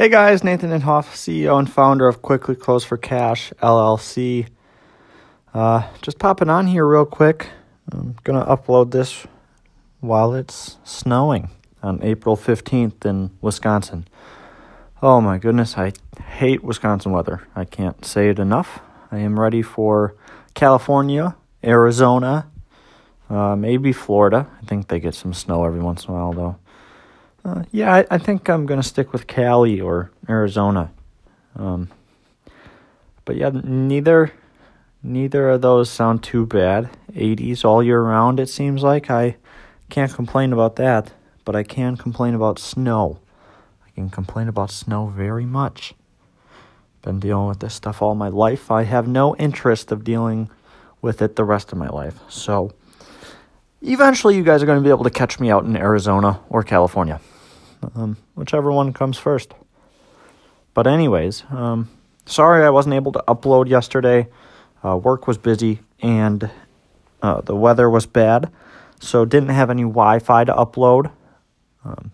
Hey guys, Nathan Inhofe, CEO and founder of Quickly Close for Cash LLC. Uh, just popping on here real quick. I'm gonna upload this while it's snowing on April 15th in Wisconsin. Oh my goodness, I hate Wisconsin weather. I can't say it enough. I am ready for California, Arizona, uh, maybe Florida. I think they get some snow every once in a while though. Uh, yeah, I, I, think I'm gonna stick with Cali or Arizona. Um, but yeah, neither neither of those sound too bad. 80s all year round. It seems like I can't complain about that, but I can complain about snow. I can complain about snow very much. Been dealing with this stuff all my life. I have no interest of dealing with it the rest of my life. So eventually, you guys are going to be able to catch me out in Arizona or California um, whichever one comes first. But, anyways, um, sorry I wasn't able to upload yesterday. Uh, work was busy and uh, the weather was bad, so didn't have any Wi Fi to upload. Um,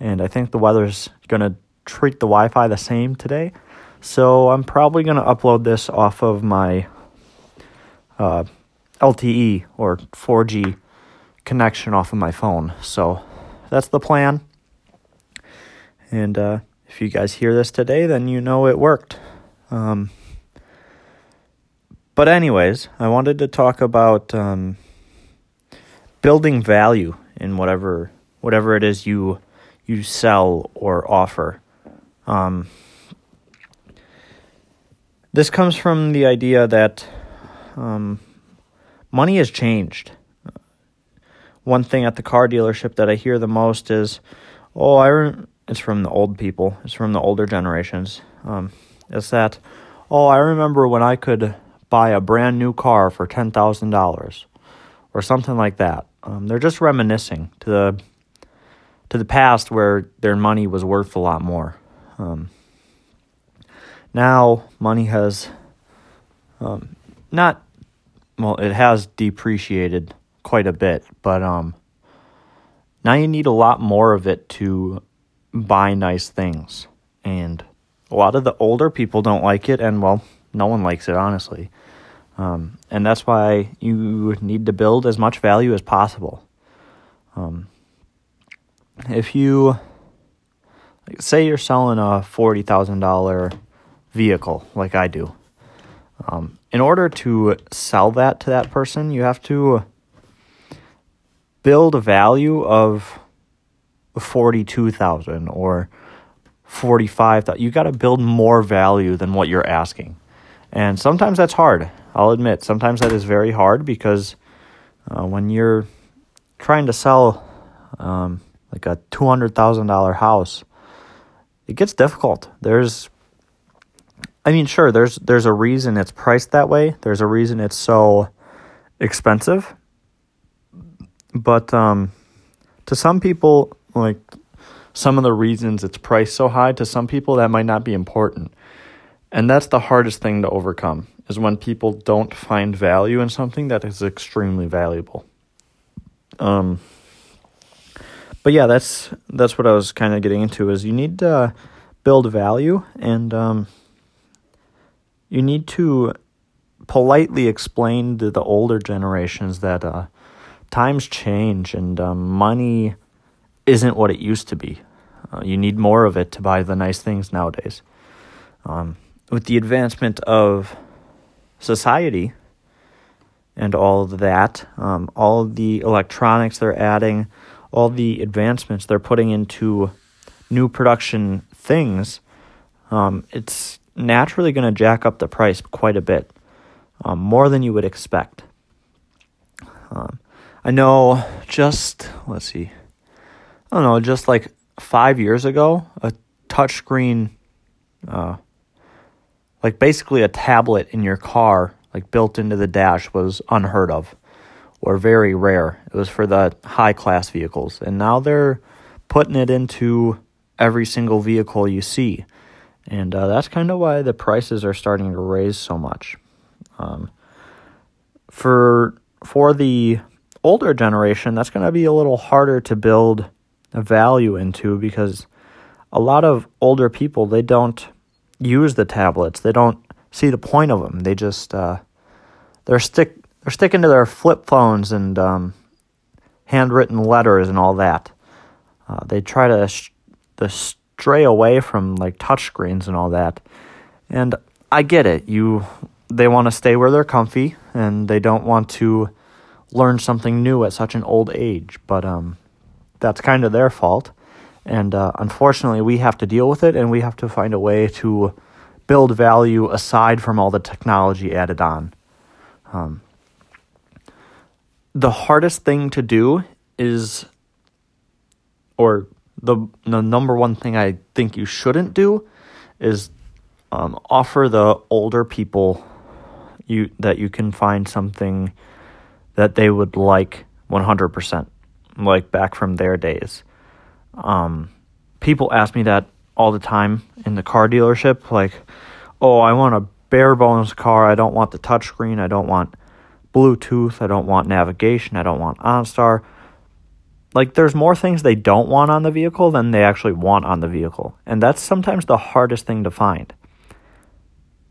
and I think the weather's going to treat the Wi Fi the same today. So I'm probably going to upload this off of my uh, LTE or 4G connection off of my phone. So that's the plan. And uh, if you guys hear this today, then you know it worked. Um, but, anyways, I wanted to talk about um, building value in whatever whatever it is you you sell or offer. Um, this comes from the idea that um, money has changed. One thing at the car dealership that I hear the most is, "Oh, I." Re- it's from the old people. It's from the older generations. Um, it's that, oh, I remember when I could buy a brand new car for ten thousand dollars, or something like that. Um, they're just reminiscing to the to the past where their money was worth a lot more. Um, now money has um, not well, it has depreciated quite a bit, but um, now you need a lot more of it to buy nice things. And a lot of the older people don't like it, and well, no one likes it, honestly. Um, and that's why you need to build as much value as possible. Um, if you say you're selling a forty thousand dollar vehicle, like I do, um, in order to sell that to that person, you have to build a value of 42,000 or 45,000. You got to build more value than what you're asking. And sometimes that's hard. I'll admit, sometimes that is very hard because uh, when you're trying to sell um, like a $200,000 house, it gets difficult. There's I mean, sure, there's there's a reason it's priced that way. There's a reason it's so expensive. But um, to some people, like some of the reasons it's priced so high to some people that might not be important. And that's the hardest thing to overcome is when people don't find value in something that is extremely valuable. Um but yeah, that's that's what I was kind of getting into is you need to build value and um you need to politely explain to the older generations that uh, times change and um, money isn't what it used to be. Uh, you need more of it to buy the nice things nowadays. Um, with the advancement of society and all of that, um, all the electronics they're adding, all the advancements they're putting into new production things, um, it's naturally going to jack up the price quite a bit, um, more than you would expect. Um, I know just, let's see, I don't know, just like five years ago, a touchscreen, uh, like basically a tablet in your car, like built into the dash, was unheard of or very rare. It was for the high class vehicles. And now they're putting it into every single vehicle you see. And uh, that's kind of why the prices are starting to raise so much. Um, for for the older generation, that's going to be a little harder to build value into because a lot of older people they don't use the tablets. They don't see the point of them. They just uh, they're stick they're sticking to their flip phones and um, handwritten letters and all that. Uh, they try to, sh- stray away from like touchscreens and all that. And I get it. You they want to stay where they're comfy and they don't want to learn something new at such an old age. But um, that's kind of their fault. And uh, unfortunately, we have to deal with it and we have to find a way to build value aside from all the technology added on. Um, the hardest thing to do is, or the the number one thing I think you shouldn't do, is um, offer the older people you that you can find something that they would like 100%, like back from their days. Um, people ask me that all the time in the car dealership, like, oh, I want a bare bones car. I don't want the touchscreen. I don't want Bluetooth. I don't want navigation. I don't want OnStar. Like, there's more things they don't want on the vehicle than they actually want on the vehicle. And that's sometimes the hardest thing to find.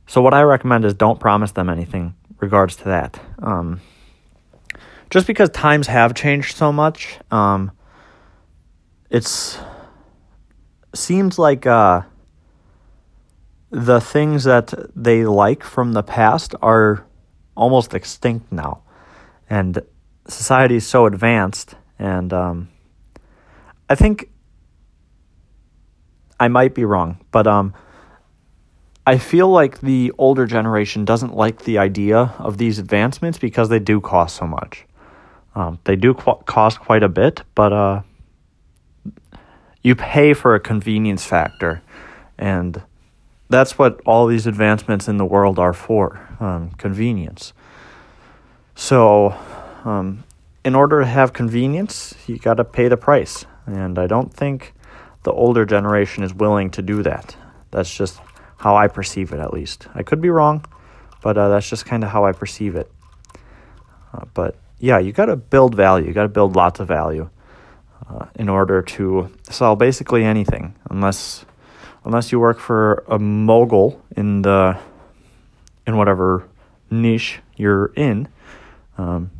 So what I recommend is don't promise them anything regards to that. Um, just because times have changed so much, um, it's seems like uh, the things that they like from the past are almost extinct now, and society is so advanced, and um, I think I might be wrong, but um, I feel like the older generation doesn't like the idea of these advancements because they do cost so much. Um, they do qu- cost quite a bit, but uh, you pay for a convenience factor, and that's what all these advancements in the world are for um, convenience. So, um, in order to have convenience, you got to pay the price, and I don't think the older generation is willing to do that. That's just how I perceive it, at least. I could be wrong, but uh, that's just kind of how I perceive it. Uh, but yeah, you got to build value. You got to build lots of value uh, in order to sell basically anything, unless unless you work for a mogul in the in whatever niche you're in, um,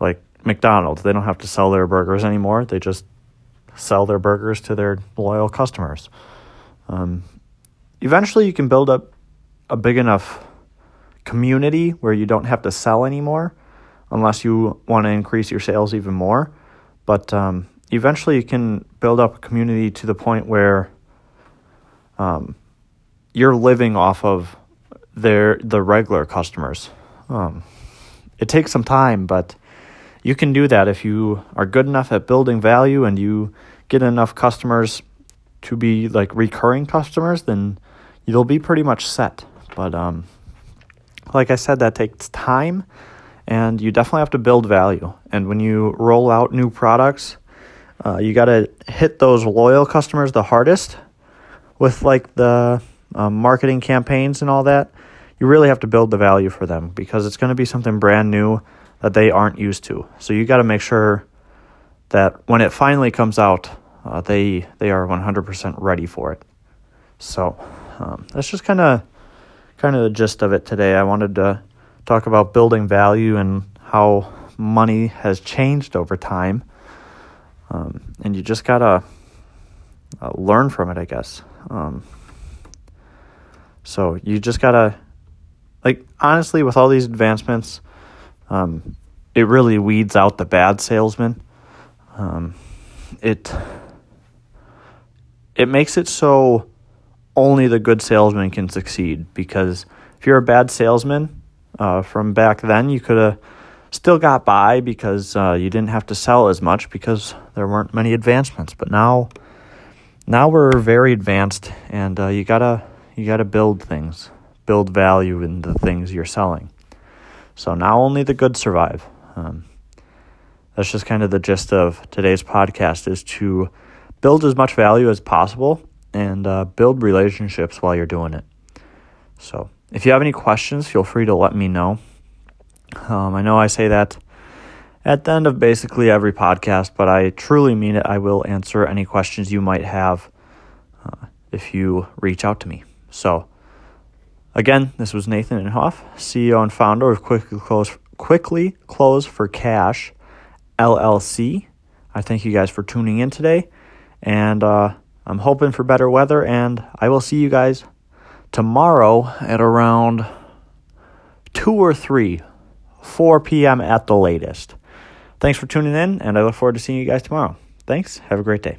like McDonald's. They don't have to sell their burgers anymore. They just sell their burgers to their loyal customers. Um, eventually you can build up a big enough community where you don't have to sell anymore unless you want to increase your sales even more. But um, eventually you can build up a community to the point where um, you're living off of their the regular customers. Um, it takes some time, but you can do that if you are good enough at building value and you get enough customers to be like recurring customers, then you'll be pretty much set. But um, like I said, that takes time, and you definitely have to build value. And when you roll out new products, uh, you got to hit those loyal customers the hardest with like the um, marketing campaigns and all that. You really have to build the value for them because it's going to be something brand new that they aren't used to. So you got to make sure that when it finally comes out, uh, they they are 100% ready for it. So um, that's just kind of kind of the gist of it today. I wanted to talk about building value and how money has changed over time, um, and you just gotta uh, learn from it, I guess. Um, so you just gotta, like, honestly, with all these advancements, um, it really weeds out the bad salesman. Um, it it makes it so only the good salesman can succeed because if you're a bad salesman uh, from back then, you could have still got by because uh, you didn't have to sell as much because there weren't many advancements. But now, now we're very advanced, and uh, you gotta you gotta build things, build value in the things you're selling. So now only the good survive. Um, that's just kind of the gist of today's podcast: is to build as much value as possible and uh, build relationships while you're doing it. So, if you have any questions, feel free to let me know. Um, I know I say that at the end of basically every podcast, but I truly mean it. I will answer any questions you might have. if you reach out to me. So, again, this was Nathan Inhofe, CEO and founder of Quickly Close, Quickly Close for Cash LLC. I thank you guys for tuning in today, and uh, I'm hoping for better weather, and I will see you guys tomorrow at around 2 or 3, 4 p.m. at the latest. Thanks for tuning in, and I look forward to seeing you guys tomorrow. Thanks. Have a great day.